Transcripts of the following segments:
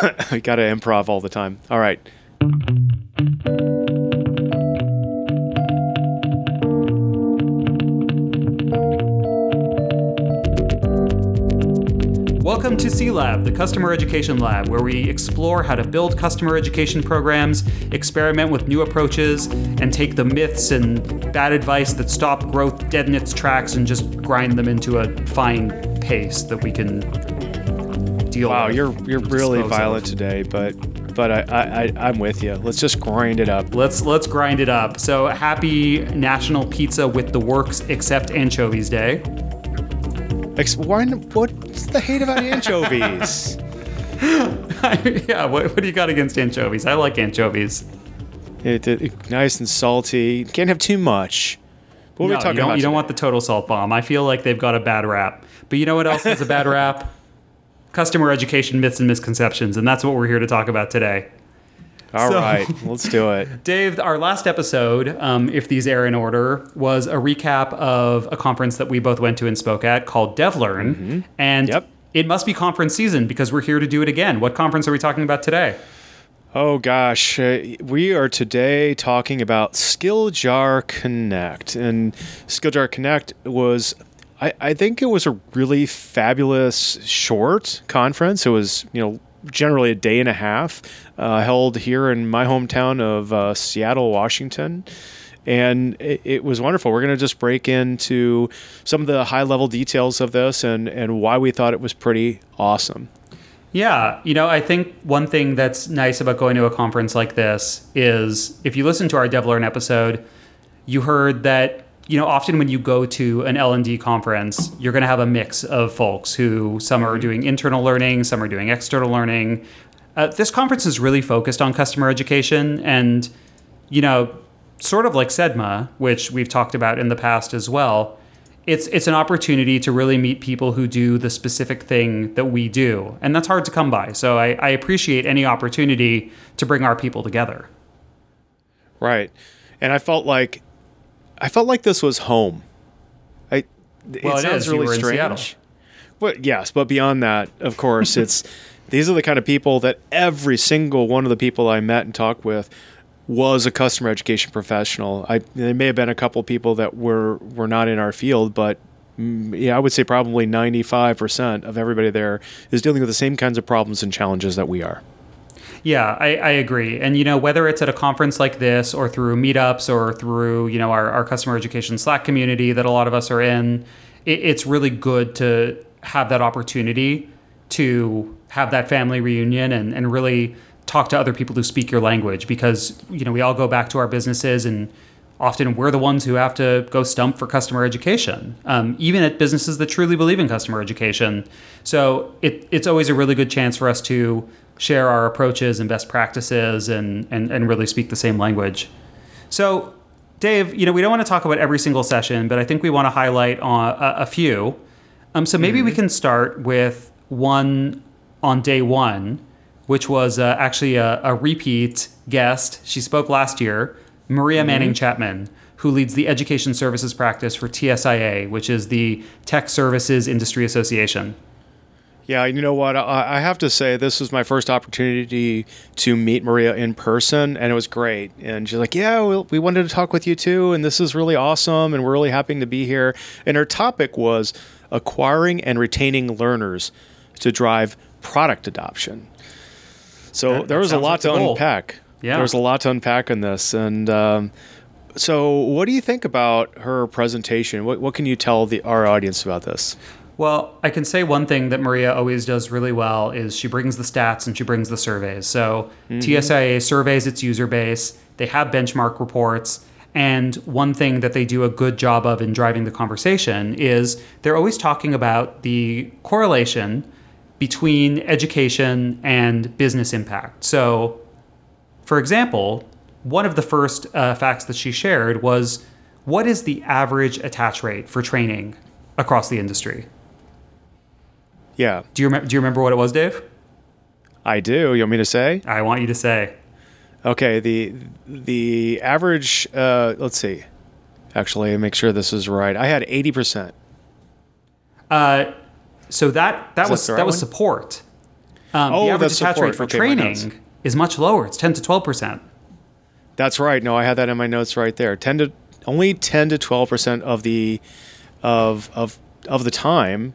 we got to improv all the time. All right. Welcome to C Lab, the Customer Education Lab, where we explore how to build customer education programs, experiment with new approaches, and take the myths and bad advice that stop growth dead in its tracks and just grind them into a fine paste that we can deal Wow, with. you're you're really of. violent today, but but I, I, I'm with you. Let's just grind it up. Let's let's grind it up. So happy National Pizza with the Works except Anchovies Day. Ex- why, what's the hate about anchovies? yeah, what, what do you got against anchovies? I like anchovies. it, it- nice and salty. Can't have too much. What are we talking you don't, about? you don't want the total salt bomb. I feel like they've got a bad rap. But you know what else has a bad rap? Customer education myths and misconceptions, and that's what we're here to talk about today. All so- right, let's do it. Dave, our last episode, um, if these air in order, was a recap of a conference that we both went to and spoke at called DevLearn. And Mm-hmm. Yep. it must be conference season because we're here to do it again. What conference are we talking about today? Oh gosh, uh, we are today talking about Skilljar Connect, and Skilljar Connect was. I, I think it was a really fabulous short conference. It was, you know, generally a day and a half, uh, held here in my hometown of uh, Seattle, Washington. And it, was wonderful. We're going to just break into some of the high level details of this and, and why we thought it was pretty awesome. Yeah, you know, I think one thing that's nice about going to a conference like this is if you listen to our DevLearn episode, you heard that you know often when you go to an L&D conference, you're going to have a mix of folks who some are doing internal learning, some are doing external learning. Uh, this conference is really focused on customer education and you know, sort of like CEdMA, which we've talked about in the past as well, it's it's an opportunity to really meet people who do the specific thing that we do, and that's hard to come by. So I, I appreciate any opportunity to bring our people together. Right. And I felt like I felt like this was home. I it Well, it sounds is. Really strange. But yes, but beyond that, of course, it's these are the kind of people that every single one of the people I met and talked with was a customer education professional. I there may have been a couple people that were were not in our field, but mm, yeah, I would say probably 95% of everybody there is dealing with the same kinds of problems and challenges that we are. Yeah, I, I agree. And you know, whether it's at a conference like this or through meetups or through, you know, our, our customer education Slack community that a lot of us are in, it, it's really good to have that opportunity to have that family reunion and, and really talk to other people who speak your language because, you know, we all go back to our businesses and often we're the ones who have to go stump for customer education, um, even at businesses that truly believe in customer education. So it, it's always a really good chance for us to share our approaches and best practices and, and, and really speak the same language. So, Dave, you know, we don't want to talk about every single session, but I think we want to highlight on a, a few. Um, so maybe we can start with one on day one, which was uh, actually a, a repeat guest. She spoke last year, Maria mm-hmm. Manning Chapman, who leads the education services practice for TSIA, which is the Tech Services Industry Association. Yeah, you know what? I, I have to say, this was my first opportunity to meet Maria in person, and it was great. And she's like, Yeah, we, we wanted to talk with you too, and this is really awesome, and we're really happy to be here. And her topic was acquiring and retaining learners to drive product adoption. So That- there was a lot like to unpack. Yeah. There was a lot to unpack in this. And um, so, what do you think about her presentation? What, what can you tell the, our audience about this? Well, I can say one thing that Maria always does really well is she brings the stats and she brings the surveys. So TSIA surveys its user base, they have benchmark reports, and one thing that they do a good job of in driving the conversation is they're always talking about the correlation between education and business impact. So, for example, one of the first uh, facts that she shared was what is the average attach rate for training across the industry? Yeah, Do you remember? Do you remember what it was, Dave? I do. You want me to say? I want you to say. Okay, the the average. Uh, let's see. Actually, make sure this is right. I had eighty percent. Uh, so that that was that right was support. Um, Oh, the average attach rate for Okay, training is much lower. It's 10 to 12%. That's right. No, I had that in my notes right there. Ten to only ten to twelve percent of the of of of the time,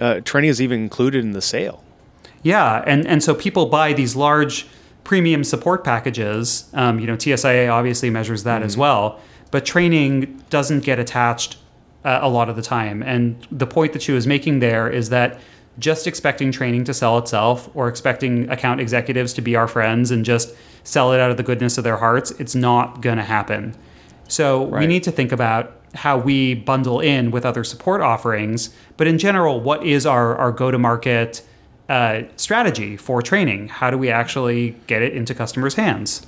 uh, training is even included in the sale. Yeah, and and so people buy these large premium support packages. Um, you know, TSIA obviously measures that as well, but training doesn't get attached uh, a lot of the time. And the point that she was making there is that just expecting training to sell itself, or expecting account executives to be our friends and just sell it out of the goodness of their hearts, it's not going to happen. So we need to think about how we bundle in with other support offerings. But in general, what is our, our go to market uh, strategy for training? How do we actually get it into customers' hands?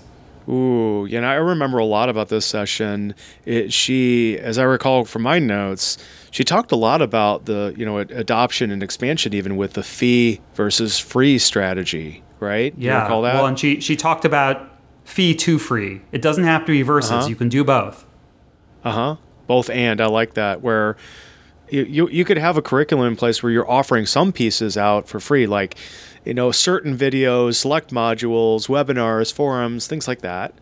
Ooh, you know, I remember a lot about this session. It, she, as I recall from my notes, she talked a lot about the, you know, adoption and expansion, even with the fee versus free strategy, right? You Yeah. that? Well, and she, she talked about fee to free. It doesn't have to be versus, Uh-huh. you can do both. Uh huh. Both and I like that. Where you, you you could have a curriculum in place where you're offering some pieces out for free, like you know certain videos, select modules, webinars, forums, things like that.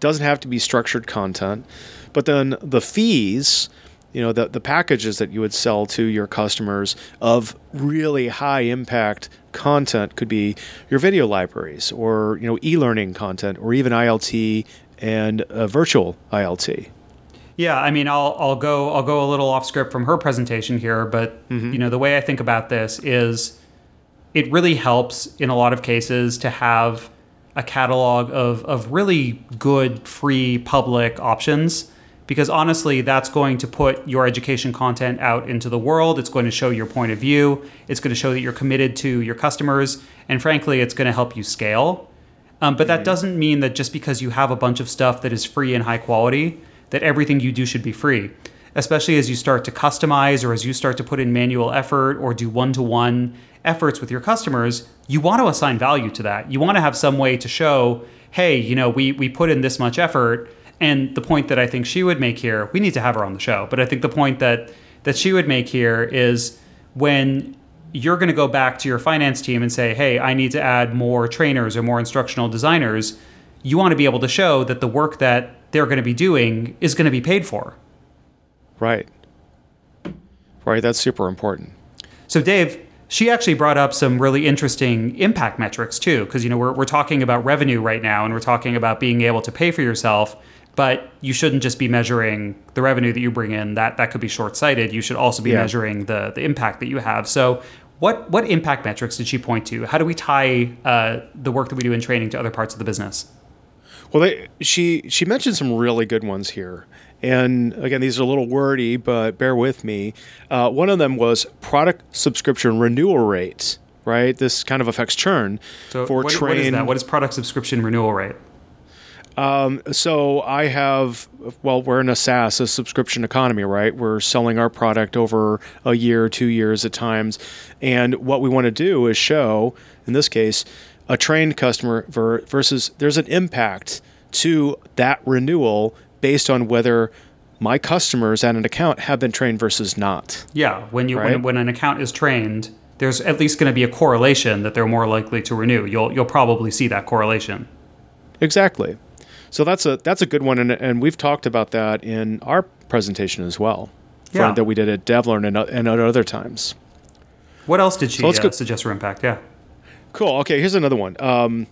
Doesn't have to be structured content, but then the fees. You know the the packages that you would sell to your customers of really high impact content could be your video libraries or you know e-learning content or even ILT and uh, virtual ILT. Yeah, I mean, I'll I'll go I'll go a little off script from her presentation here, but Mm-hmm. you know, the way I think about this is it really helps in a lot of cases to have a catalog of of really good free public options because honestly, that's going to put your education content out into the world. It's going to show your point of view. It's going to show that you're committed to your customers, and frankly, it's going to help you scale. Um, but that doesn't mean that just because you have a bunch of stuff that is free and high quality, that everything you do should be free. Especially as you start to customize or as you start to put in manual effort or do one to one efforts with your customers, you want to assign value to that. You want to have some way to show, hey, you know, we, we put in this much effort. And the point that I think she would make here, we need to have her on the show, but I think the point that, that she would make here is when you're going to go back to your finance team and say, hey, I need to add more trainers or more instructional designers, you want to be able to show that the work that they're going to be doing is going to be paid for. Right. Right. That's super important. So, Dave, she actually brought up some really interesting impact metrics too, because you know we're, we're talking about revenue right now, and we're talking about being able to pay for yourself. But you shouldn't just be measuring the revenue that you bring in. That that could be short sighted. You should also be Yeah. measuring the the impact that you have. So, what what impact metrics did she point to? How do we tie uh, the work that we do in training to other parts of the business? Well, they, she she mentioned some really good ones here, and again, these are a little wordy, but bear with me. Uh, one of them was product subscription renewal rate. Right, this kind of affects churn So, for what, train. what is that? What is product subscription renewal rate? Um, so I have, well, we're in a SaaS, a subscription economy, right? We're selling our product over a year, two years at times. And what we want to do is show, in this case, a trained customer ver- versus there's an impact to that renewal based on whether my customers at an account have been trained versus not. Yeah, when you Right. when, when an account is trained, there's at least going to be a correlation that they're more likely to renew. You'll you'll probably see that correlation. Exactly. So that's a that's a good one, and, and we've talked about that in our presentation as well, Yeah. that we did at DevLearn and, and at other times. What else did she let's uh, suggest for impact? Yeah. Cool. Okay, here's another one. Um,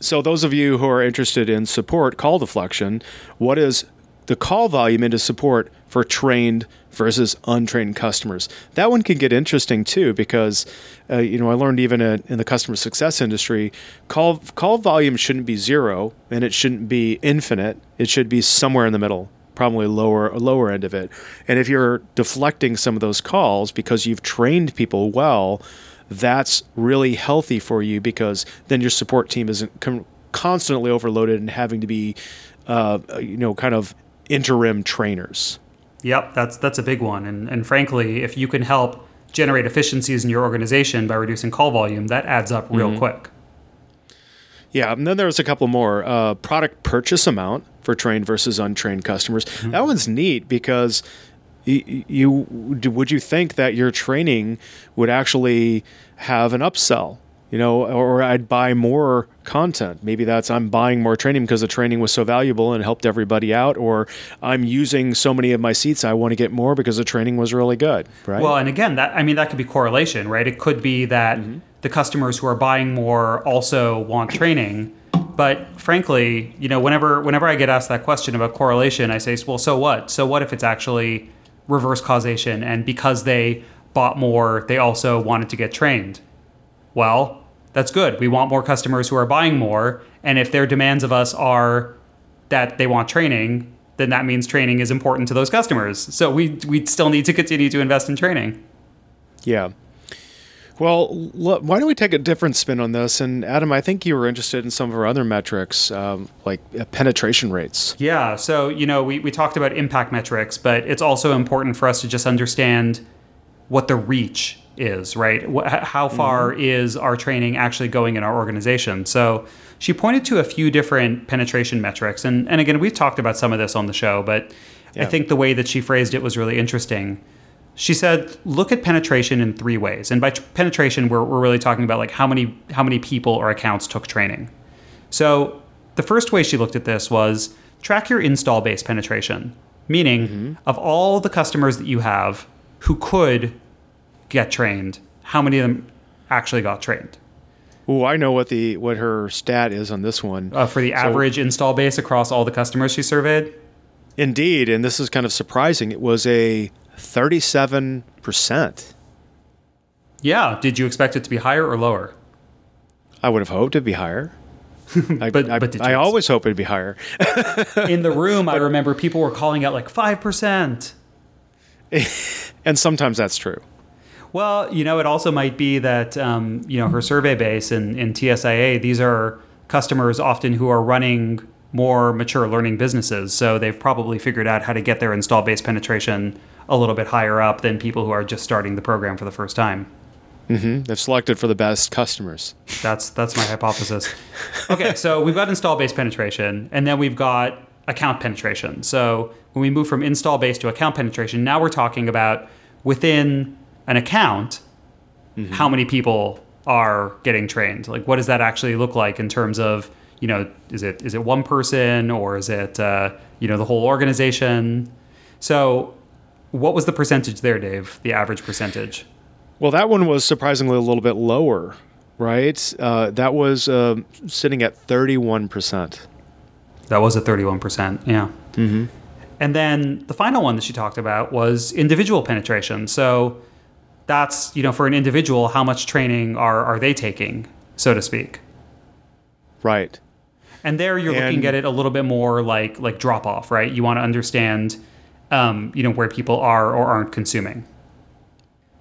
so those of you who are interested in support call deflection, what is the call volume into support for trained versus untrained customers? That one can get interesting too because uh, you know I learned even in, the customer success industry, call call volume shouldn't be zero and it shouldn't be infinite. It should be somewhere in the middle. Probably lower lower end of it, and if you're deflecting some of those calls because you've trained people well, that's really healthy for you because then your support team isn't com- constantly overloaded and having to be, uh, you know, kind of interim trainers. Yep, that's that's a big one. And and frankly, if you can help generate efficiencies in your organization by reducing call volume, that adds up real Mm-hmm. quick. Yeah, and then there's a couple more. Uh, product purchase amount for trained versus untrained customers. That one's neat because y- you would you think that your training would actually have an upsell? You know, or I'd buy more content. Maybe that's I'm buying more training because the training was so valuable and helped everybody out, or I'm using so many of my seats I want to get more because the training was really good, right? Well, and again, that I mean that could be correlation, right? It could be that mm-hmm. the customers who are buying more also want training. But frankly, you know, whenever whenever I get asked that question about correlation, I say, well, so what? So what if it's actually reverse causation and because they bought more, they also wanted to get trained? Well, that's good. We want more customers who are buying more. And if their demands of us are that they want training, then that means training is important to those customers. So we we still need to continue to invest in training. Yeah. Well, why don't we take a different spin on this? And Adam, I think you were interested in some of our other metrics, um, like uh, penetration rates. Yeah. So, you know, we, we talked about impact metrics, but it's also important for us to just understand what the reach is, right? How far mm-hmm. is our training actually going in our organization? So she pointed to a few different penetration metrics. And, and again, we've talked about some of this on the show, but yeah. I think the way that she phrased it was really interesting. She said, look at penetration in three ways. And by t- penetration, we're, we're really talking about like how many, how many people or accounts took training. So the first way she looked at this was track your install base penetration, meaning mm-hmm. of all the customers that you have who could get trained, how many of them actually got trained? Oh, I know what the what her stat is on this one. Uh, for the so, average install base across all the customers she surveyed? Indeed, and this is kind of surprising. It was a 37%. Yeah, did you expect it to be higher or lower? I would have hoped it'd be higher. I, but, I, but I always hope it'd be higher. In the room, but, I remember people were calling out like 5%. and sometimes that's true. Well, you know, it also might be that um, you know her survey base in, in TSIA. These are customers often who are running more mature learning businesses, so they've probably figured out how to get their install base penetration a little bit higher up than people who are just starting the program for the first time. Mm-hmm. They've selected for the best customers. That's that's my hypothesis. Okay, so we've got install base penetration, and then we've got account penetration. So when we move from install base to account penetration, now we're talking about within an account, mm-hmm. how many people are getting trained? Like, what does that actually look like in terms of, you know, is it is it one person or is it uh, you know the whole organization? So, what was the percentage there, Dave? The average percentage? Well, that one was surprisingly a little bit lower, right? Uh, that was uh, sitting at thirty-one percent. That was at thirty-one percent. Yeah. Mm-hmm. And then the final one that she talked about was individual penetration. So that's you know for an individual how much training are are they taking so to speak? Right. And there you're and looking at it a little bit more like like drop off right? You want to understand um, you know where people are or aren't consuming.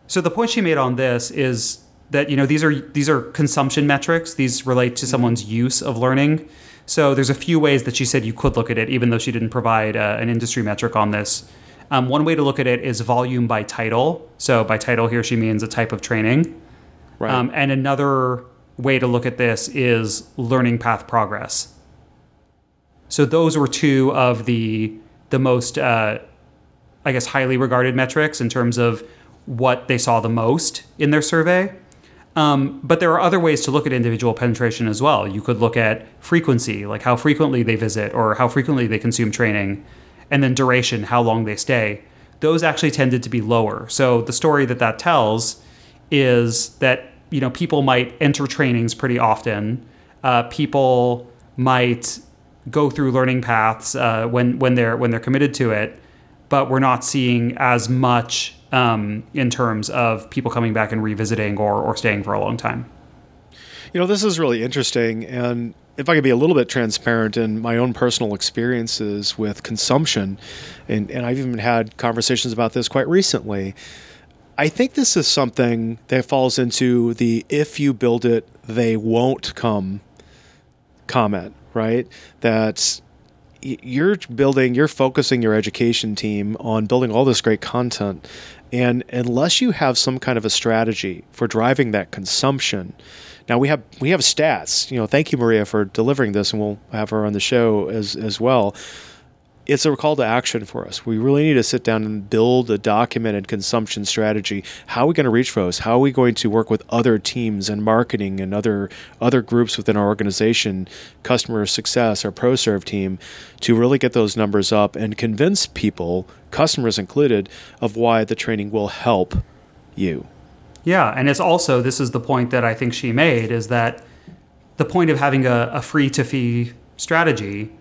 So the point she made on this is that you know these are these are consumption metrics. These relate to someone's use of learning. So there's a few ways that she said you could look at it even though she didn't provide uh, an industry metric on this um, one way to look at it is volume by title. So by title here, she means a type of training. Right. Um, and another way to look at this is learning path progress. So those were two of the the most, uh, I guess, highly regarded metrics in terms of what they saw the most in their survey. Um, but there are other ways to look at individual penetration as well. You could look at frequency, like how frequently they visit or how frequently they consume training and then duration, how long they stay, those actually tended to be lower. So the story that that tells is that you know people might enter trainings pretty often. Uh, people might go through learning paths uh, when when they're when they're committed to it, but we're not seeing as much um, in terms of people coming back and revisiting or or staying for a long time. You know, this is really interesting, and if I could be a little bit transparent in my own personal experiences with consumption, and, and I've even had conversations about this quite recently. I think this is something that falls into the if you build it, they won't come comment, right? That you're building, you're focusing your education team on building all this great content. And unless you have some kind of a strategy for driving that consumption, now we have we have stats. You know, thank you, Maria, for delivering this, and we'll have her on the show as as well. it's a call to action for us. We really need to sit down and build a documented consumption strategy. How are we going to reach folks? How are we going to work with other teams and marketing and other other groups within our organization, customer success, our ProServe team, to really get those numbers up and convince people, customers included, of why the training will help you. Yeah, and it's also this is the point that I think she made is that the point of having a, a free to fee strategy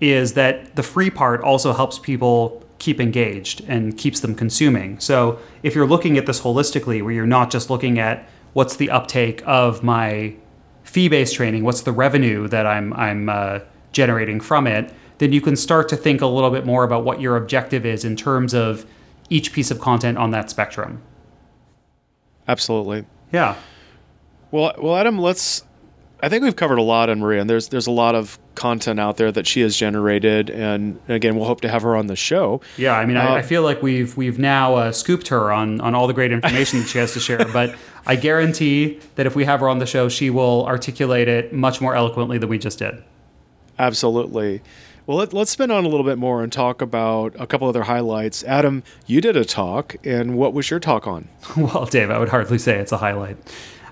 is that the free part also helps people keep engaged and keeps them consuming. So if you're looking at this holistically, where you're not just looking at what's the uptake of my fee-based training, what's the revenue that I'm I'm uh, generating from it, then you can start to think a little bit more about what your objective is in terms of each piece of content on that spectrum. Absolutely. Yeah. Well, well, Adam, let's. I think we've covered a lot on Maria, and there's there's a lot of content out there that she has generated, and again, we'll hope to have her on the show. Yeah, I mean, uh, I, I, feel like we've we've now uh, scooped her on on all the great information that she has to share, but I guarantee that if we have her on the show, she will articulate it much more eloquently than we just did. Absolutely. Well, let, us spin on a little bit more and talk about a couple other highlights. Adam, you did a talk, and what was your talk on? well, Dave, I would hardly say it's a highlight.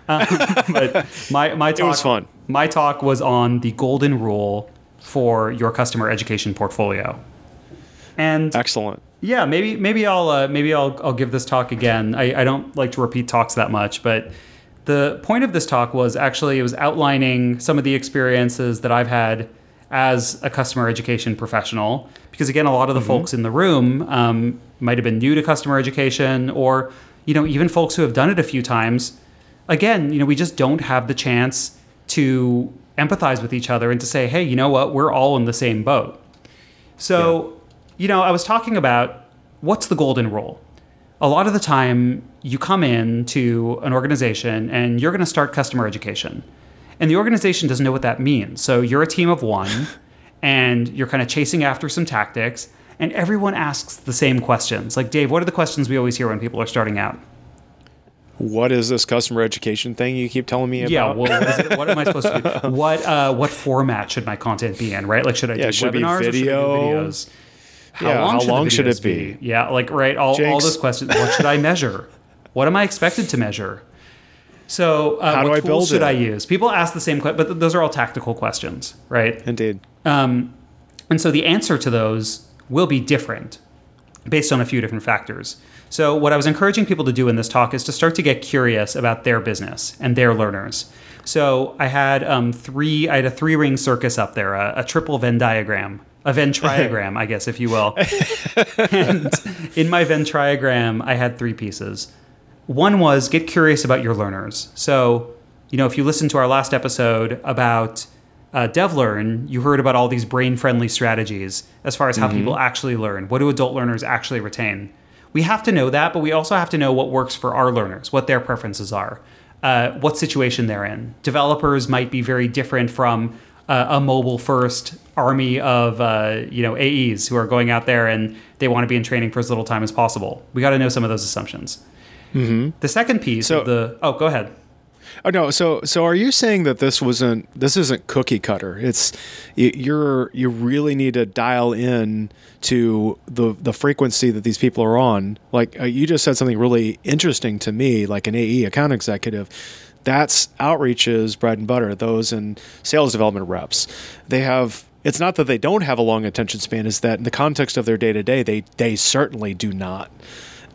Um, but my, my talk, it was fun. My talk was on the golden rule for your customer education portfolio. And excellent. Yeah, maybe maybe I'll uh, maybe I'll I'll give this talk again. I, I don't like to repeat talks that much, but the point of this talk was actually it was outlining some of the experiences that I've had as a customer education professional because again a lot of the mm-hmm. folks in the room um, might have been new to customer education or you know even folks who have done it a few times. Again you know we just don't have the chance to empathize with each other and to say hey you know what? We're all in the same boat. So yeah. you know i was talking about what's the golden rule? A lot of the time you come in to an organization and you're going to start customer education and the organization doesn't know what that means. So you're a team of one and you're kind of chasing after some tactics, and everyone asks the same questions. Like, Dave, what are the questions we always hear when people are starting out? What is this customer education thing you keep telling me about? Yeah, well, it, what am I supposed to do? What uh, what format should my content be in? Right? Like, should I yeah, do should webinars be video? or should I do videos? How yeah, long, how should, long should, it be? be? Yeah, like right, all, all those questions. What should I measure? What am I expected to measure? So, uh, how do what I build should it? I use? People ask the same question, but th- those are all tactical questions, right? Indeed. Um, and so the answer to those will be different based on a few different factors. So, what I was encouraging people to do in this talk is to start to get curious about their business and their learners. So, I had um, three. I had a three ring circus up there, a, a triple Venn diagram, a Venn triagram, I guess, if you will. and in my Venn triagram, I had three pieces. One was get curious about your learners. So, you know, if you listen to our last episode about uh, DevLearn, you heard about all these brain friendly strategies as far as how mm-hmm. people actually learn. What do adult learners actually retain? We have to know that, but we also have to know what works for our learners, what their preferences are, uh, what situation they're in. Developers might be very different from uh, a mobile first army of uh, you know AEs who are going out there and they want to be in training for as little time as possible. We got to know some of those assumptions. Mm-hmm. The second piece so, of the oh, go ahead. Oh no, so so are you saying that this wasn't this isn't cookie cutter? It's you're you really need to dial in to the the frequency that these people are on. Like uh, you just said something really interesting to me, like an AE account executive. That's outreaches bread and butter. Those and sales development reps, they have it's not that they don't have a long attention span is that in the context of their day to day they they certainly do not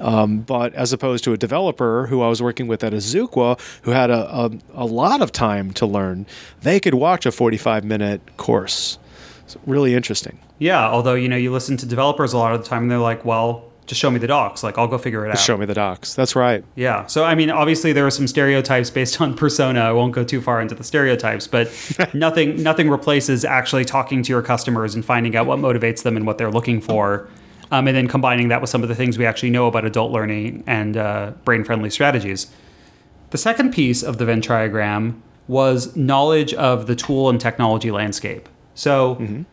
um, but as opposed to a developer who I was working with at Azuqua, who had a, a, a lot of time to learn, they could watch a 45 minute course. It's really interesting. Yeah, although you know you listen to developers a lot of the time, and they're like, "Well, just show me the docs. Like I'll go figure it just out." Show me the docs. That's right. Yeah. So I mean, obviously there are some stereotypes based on persona. I won't go too far into the stereotypes, but nothing nothing replaces actually talking to your customers and finding out what motivates them and what they're looking for um, and then combining that with some of the things we actually know about adult learning and uh, brain friendly strategies. The second piece of the Venn triagram was knowledge of the tool and technology landscape. So, mm-hmm.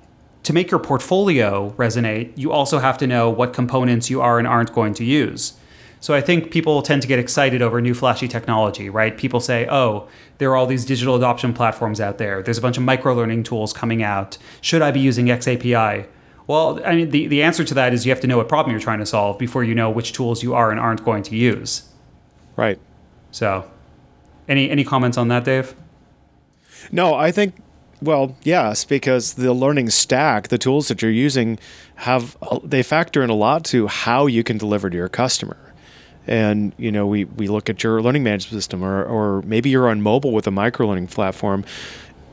to make your portfolio resonate, you also have to know what components you are and aren't going to use. So I think people tend to get excited over new flashy technology, right? People say, "Oh, there are all these digital adoption platforms out there. There's a bunch of micro learning tools coming out. Should I be using XAPI?" Well, I mean, the, the answer to that is you have to know what problem you're trying to solve before you know which tools you are and aren't going to use. Right. So, any any comments on that, Dave? No, I think well, yes, because the learning stack, the tools that you're using have they factor in a lot to how you can deliver to your customer. And you know, we we look at your learning management system or or maybe you're on mobile with a micro learning platform.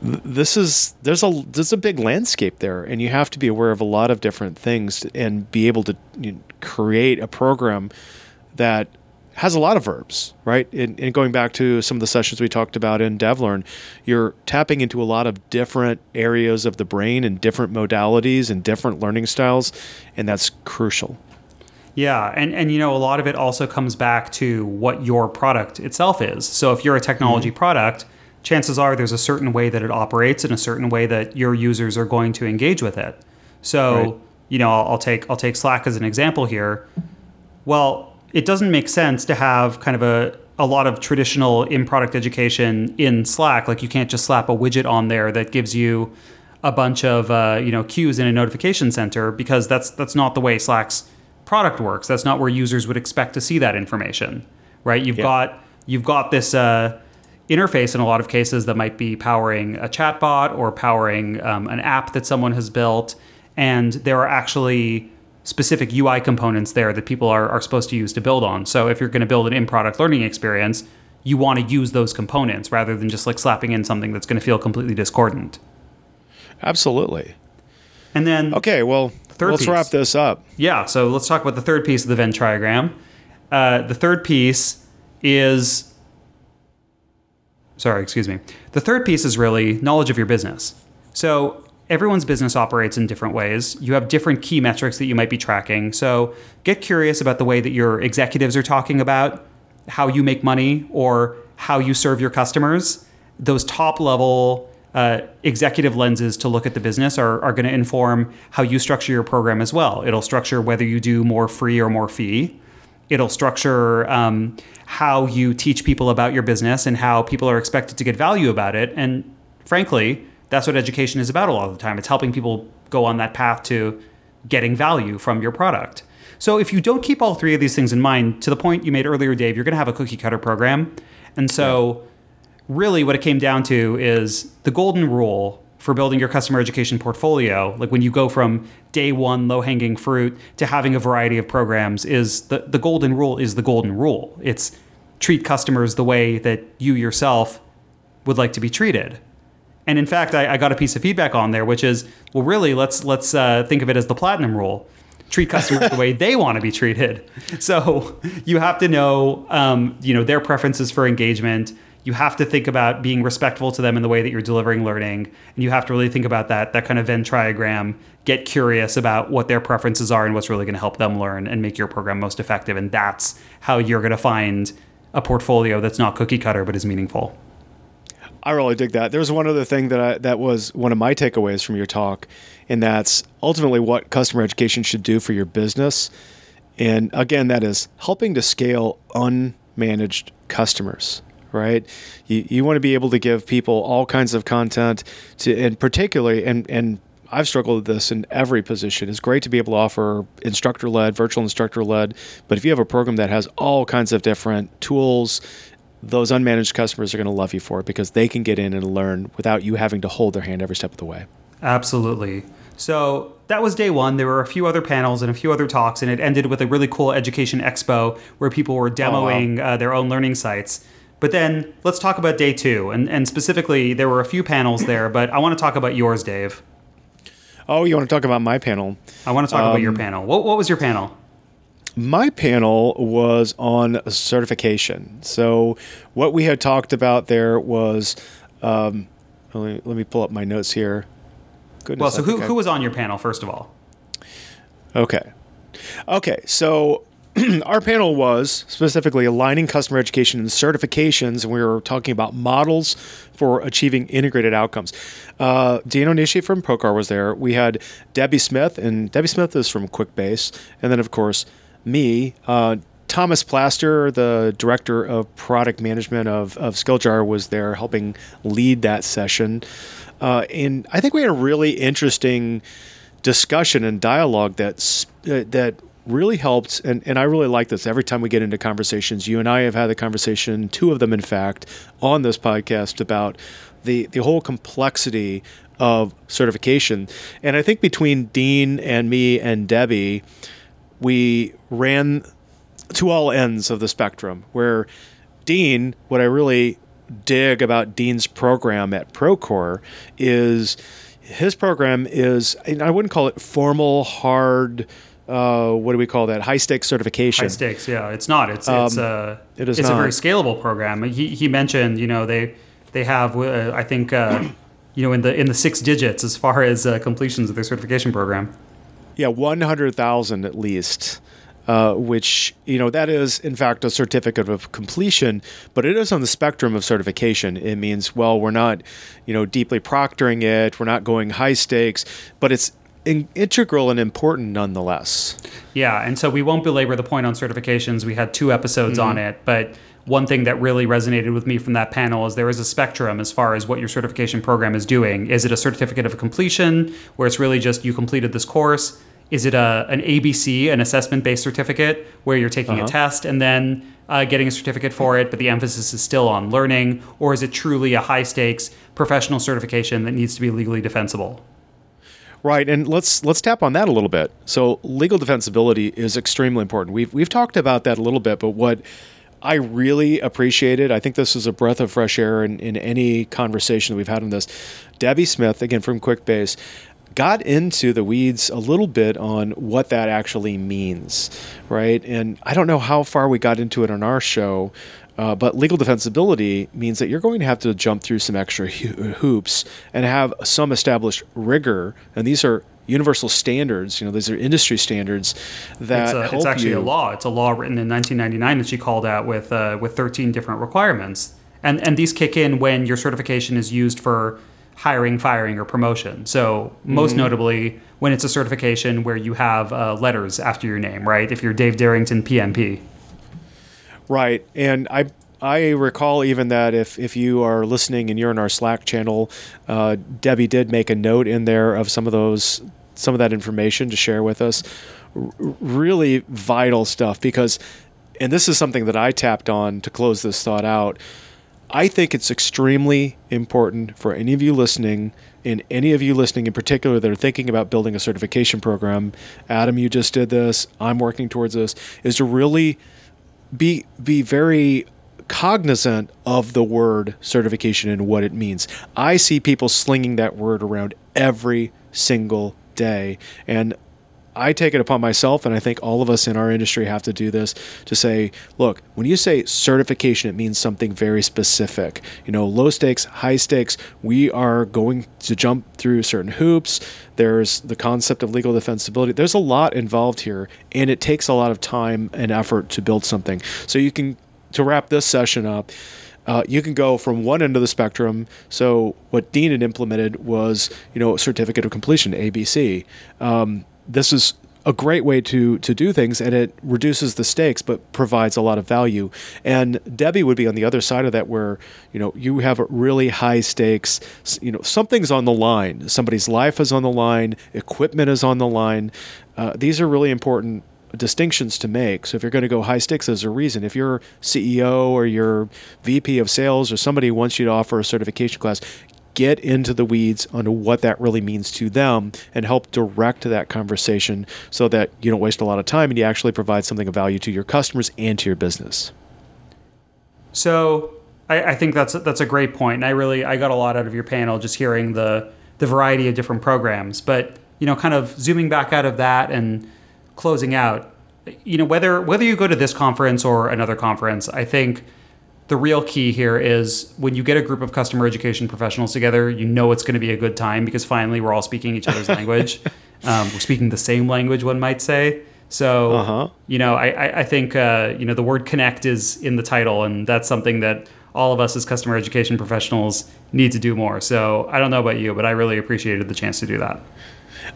This is there's a there's a big landscape there and you have to be aware of a lot of different things and be able to you know, create a program that has a lot of verbs, right? And, and, going back to some of the sessions we talked about in DevLearn, you're tapping into a lot of different areas of the brain and different modalities and different learning styles, and that's crucial. Yeah, and and you know a lot of it also comes back to what your product itself is. So if you're a technology mm-hmm. product, chances are there's a certain way that it operates and a certain way that your users are going to engage with it. So right. you know I'll, I'll take I'll take Slack as an example here. Well, it doesn't make sense to have kind of a a lot of traditional in product education in Slack. Like you can't just slap a widget on there that gives you a bunch of uh, you know queues in a notification center because that's that's not the way Slack's product works. That's not where users would expect to see that information, right? You've yeah. got you've got this uh, interface in a lot of cases that might be powering a chatbot or powering um, an app that someone has built, and there are actually specific UI components there that people are, are supposed to use to build on. So if you're going to build an in-product learning experience, you want to use those components rather than just like slapping in something that's going to feel completely discordant. Absolutely. And then okay, well, let's piece. wrap this up. Yeah, so let's talk about the third piece of the Venn triagram. Uh, the third piece is sorry, excuse me. The third piece is really knowledge of your business. So everyone's business operates in different ways. You have different key metrics that you might be tracking. So get curious about the way that your executives are talking about how you make money or how you serve your customers. Those top level uh, executive lenses to look at the business are, are going to inform how you structure your program as well. It'll structure whether you do more free or more fee. It'll structure um, how you teach people about your business and how people are expected to get value about it. And frankly, that's what education is about a lot of the time. It's helping people go on that path to getting value from your product. So if you don't keep all three of these things in mind, to the point you made earlier, Dave, you're going to have a cookie cutter program. And so, really, what it came down to is the golden rule for building your customer education portfolio. Like when you go from day one, low hanging fruit, to having a variety of programs, is the, the golden rule is the golden rule. It's treat customers the way that you yourself would like to be treated. And in fact, I, I, got a piece of feedback on there, which is, well, really, let's let's uh, think of it as the platinum rule: treat customers the way they want to be treated. So you have to know, um, you know, their preferences for engagement. You have to think about being respectful to them in the way that you're delivering learning, and you have to really think about that that kind of Venn triagram. Get curious about what their preferences are and what's really going to help them learn and make your program most effective. And that's how you're going to find a portfolio that's not cookie cutter but is meaningful. I really dig that. There's one other thing that I, that was one of my takeaways from your talk, and that's ultimately what customer education should do for your business. And again, that is helping to scale unmanaged customers. Right, you, you want to be able to give people all kinds of content to, and particularly, and and I've struggled with this in every position. It's great to be able to offer instructor led, virtual instructor led, but if you have a program that has all kinds of different tools those unmanaged customers are going to love you for it because they can get in and learn without you having to hold their hand every step of the way. Absolutely. So that was day one. There were a few other panels and a few other talks, and it ended with a really cool education expo where people were demoing oh, wow. uh, their own learning sites. But then let's talk about day two. And, and specifically, there were a few panels there, but I want to talk about yours, Dave. Oh, you want to talk about my panel? I want to talk um, about your um, panel. What, what was your panel? my panel was on certification. So, what we had talked about there was um, let, me, let, me, pull up my notes here. Goodness, well, so who, who was on your panel, first of all? Okay. Okay, so our panel was specifically aligning customer education and certifications, and we were talking about models for achieving integrated outcomes. Uh, Dano Nishi from Procore was there. We had Debbie Smith, and Debbie Smith is from QuickBase, and then of course me. Uh, Thomas Plaster, the director of product management of, of Skilljar, was there helping lead that session. Uh, and I think we had a really interesting discussion and dialogue that's uh, that really helped and, and i really like this. Every time we get into conversations you and i have had a conversation two of them in fact on this podcast about the the whole complexity of certification. And i think between dean and me and debbie we ran to all ends of the spectrum where dean what i really dig about dean's program at procore is his program is i wouldn't call it formal hard uh, what do we call that? High stakes certification. High stakes, yeah. It's not. It's it's Um, a it is it's a very scalable program. He he mentioned, you know, they they have uh, I think uh, you know in the in the six digits as far as uh, completions of their certification program. Yeah, 100,000 at least. Uh, which you know that is in fact a certificate of completion, but it is on the spectrum of certification. It means well, we're not, you know, deeply proctoring it. We're not going high stakes, but it's in- integral and important nonetheless. Yeah, and so we won't belabor the point on certifications. We had two episodes on it, but one thing that really resonated with me from that panel is there is a spectrum as far as what your certification program is doing. Is it a certificate of completion where it's really just you completed this course? Is it a an ABC, an assessment-based certificate where you're taking a test and then uh, getting a certificate for it, but the emphasis is still on learning, or is it truly a high-stakes professional certification that needs to be legally defensible? Right, and let's let's tap on that a little bit. So legal defensibility is extremely important. We've we've talked about that a little bit, but what I really appreciated, I think this is a breath of fresh air in, in any conversation that we've had on this. Debbie Smith, again from QuickBase, got into the weeds a little bit on what that actually means, right? And I don't know how far we got into it on our show, uh, but legal defensibility means that you're going to have to jump through some extra ho- hoops and have some established rigor. And these are universal standards. You know, these are industry standards that It's, a, it's actually you. a law. It's a law written in 1999 that she called out with uh, with 13 different requirements, and and these kick in when your certification is used for hiring, firing, or promotion. So most Mm-hmm. notably, when it's a certification where you have uh, letters after your name, right? If you're Dave Derington, PMP. Right, and I I recall even that if if you are listening and you're in our Slack channel, uh, Debbie did make a note in there of some of those some of that information to share with us. R- really vital stuff because, and this is something that I tapped on to close this thought out. I think it's extremely important for any of you listening, and any of you listening in particular that are thinking about building a certification program. Adam, you just did this. I'm working towards this. Is to really be be very cognizant of the word certification and what it means. I see people slinging that word around every single day and I take it upon myself, and I think all of us in our industry have to do this to say, look, when you say certification, it means something very specific. You know, low stakes, high stakes, we are going to jump through certain hoops. There's the concept of legal defensibility. There's a lot involved here, and it takes a lot of time and effort to build something. So you can, to wrap this session up, uh, you can go from one end of the spectrum. So what Dean had implemented was, you know, certificate of completion (ABC). Um, this is a great way to to do things, and it reduces the stakes, but provides a lot of value. And Debbie would be on the other side of that, where you know you have really high stakes. You know, something's on the line. Somebody's life is on the line. Equipment is on the line. Uh, these are really important distinctions to make. So if you're going to go high stakes, there's a reason. If you're CEO or you're VP of sales or somebody wants you to offer a certification class, get into the weeds on what that really means to them and help direct that conversation so that you don't waste a lot of time and you actually provide something of value to your customers and to your business. So I, I think that's that's a great point, and I really I got a lot out of your panel just hearing the the variety of different programs. But you know, kind of zooming back out of that and closing out, you know, whether whether you go to this conference or another conference, I think the real key here is when you get a group of customer education professionals together, you know it's going to be a good time because finally we're all speaking each other's language. Um, we're speaking the same language, one might say. So, Uh-huh. you know, I, I- I think, uh, you know, the word connect is in the title, and that's something that all of us as customer education professionals need to do more. So I don't know about you, but I really appreciated the chance to do that.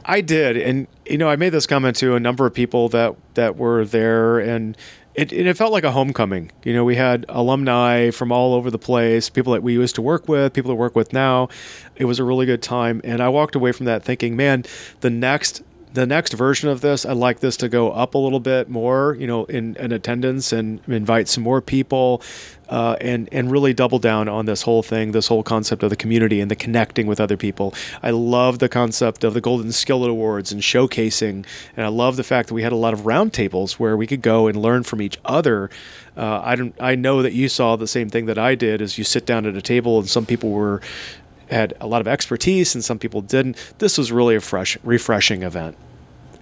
I did, and you know, I made this comment to a number of people that that were there, and it, it felt like a homecoming. You know, we had alumni from all over the place, people that we used to work with, people that work with now. It was a really good time, and I walked away from that thinking, man, the next the next version of this, I'd like this to go up a little bit more, you know, in, in attendance and invite some more people, uh, and and really double down on this whole thing, this whole concept of the community and the connecting with other people. I love the concept of the Golden Skillet Awards and showcasing, and I love the fact that we had a lot of roundtables where we could go and learn from each other. Uh, I don't. I know that you saw the same thing that I did. As you sit down at a table, and some people were had a lot of expertise and some people didn't. This was really a fresh, refreshing event.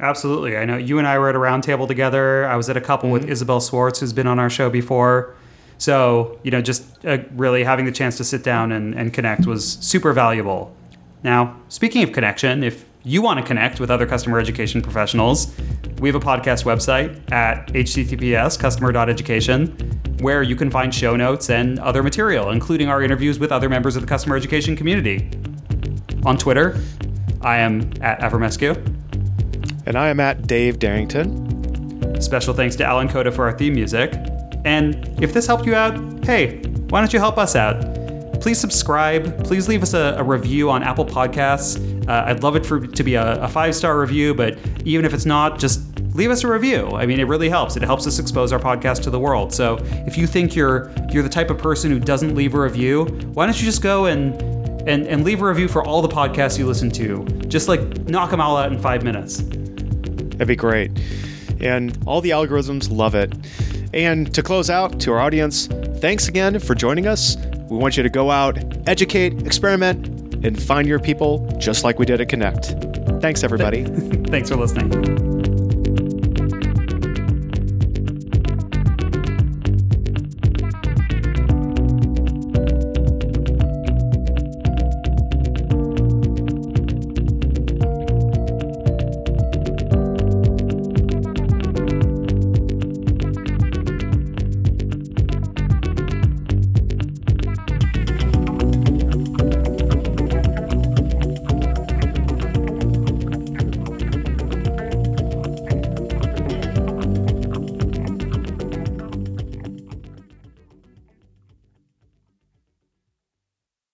Absolutely. I know you and I were at a roundtable together. I was at a couple mm-hmm. with Isabel Swartz, who's been on our show before. So, you know, just uh, really having the chance to sit down and, and connect was super valuable. Now, speaking of connection, if you want to connect with other customer education professionals, we have a podcast website at https customer.education where you can find show notes and other material, including our interviews with other members of the customer education community. On Twitter, I am at Avramescu. And I am at Dave Derington. Special thanks to Alan Coda for our theme music. And if this helped you out, hey, why don't you help us out? Please subscribe. Please leave us a, a review on Apple Podcasts. Uh, I'd love it for to be a, a five star review, but even if it's not, just leave us a review. I mean, it really helps. It helps us expose our podcast to the world. So if you think you're you're the type of person who doesn't leave a review, why don't you just go and and, and leave a review for all the podcasts you listen to? Just like knock them all out in five minutes. That'd be great. And all the algorithms love it. And to close out to our audience, thanks again for joining us. We want you to go out, educate, experiment, and find your people just like we did at Connect. Thanks, everybody. Thanks for listening.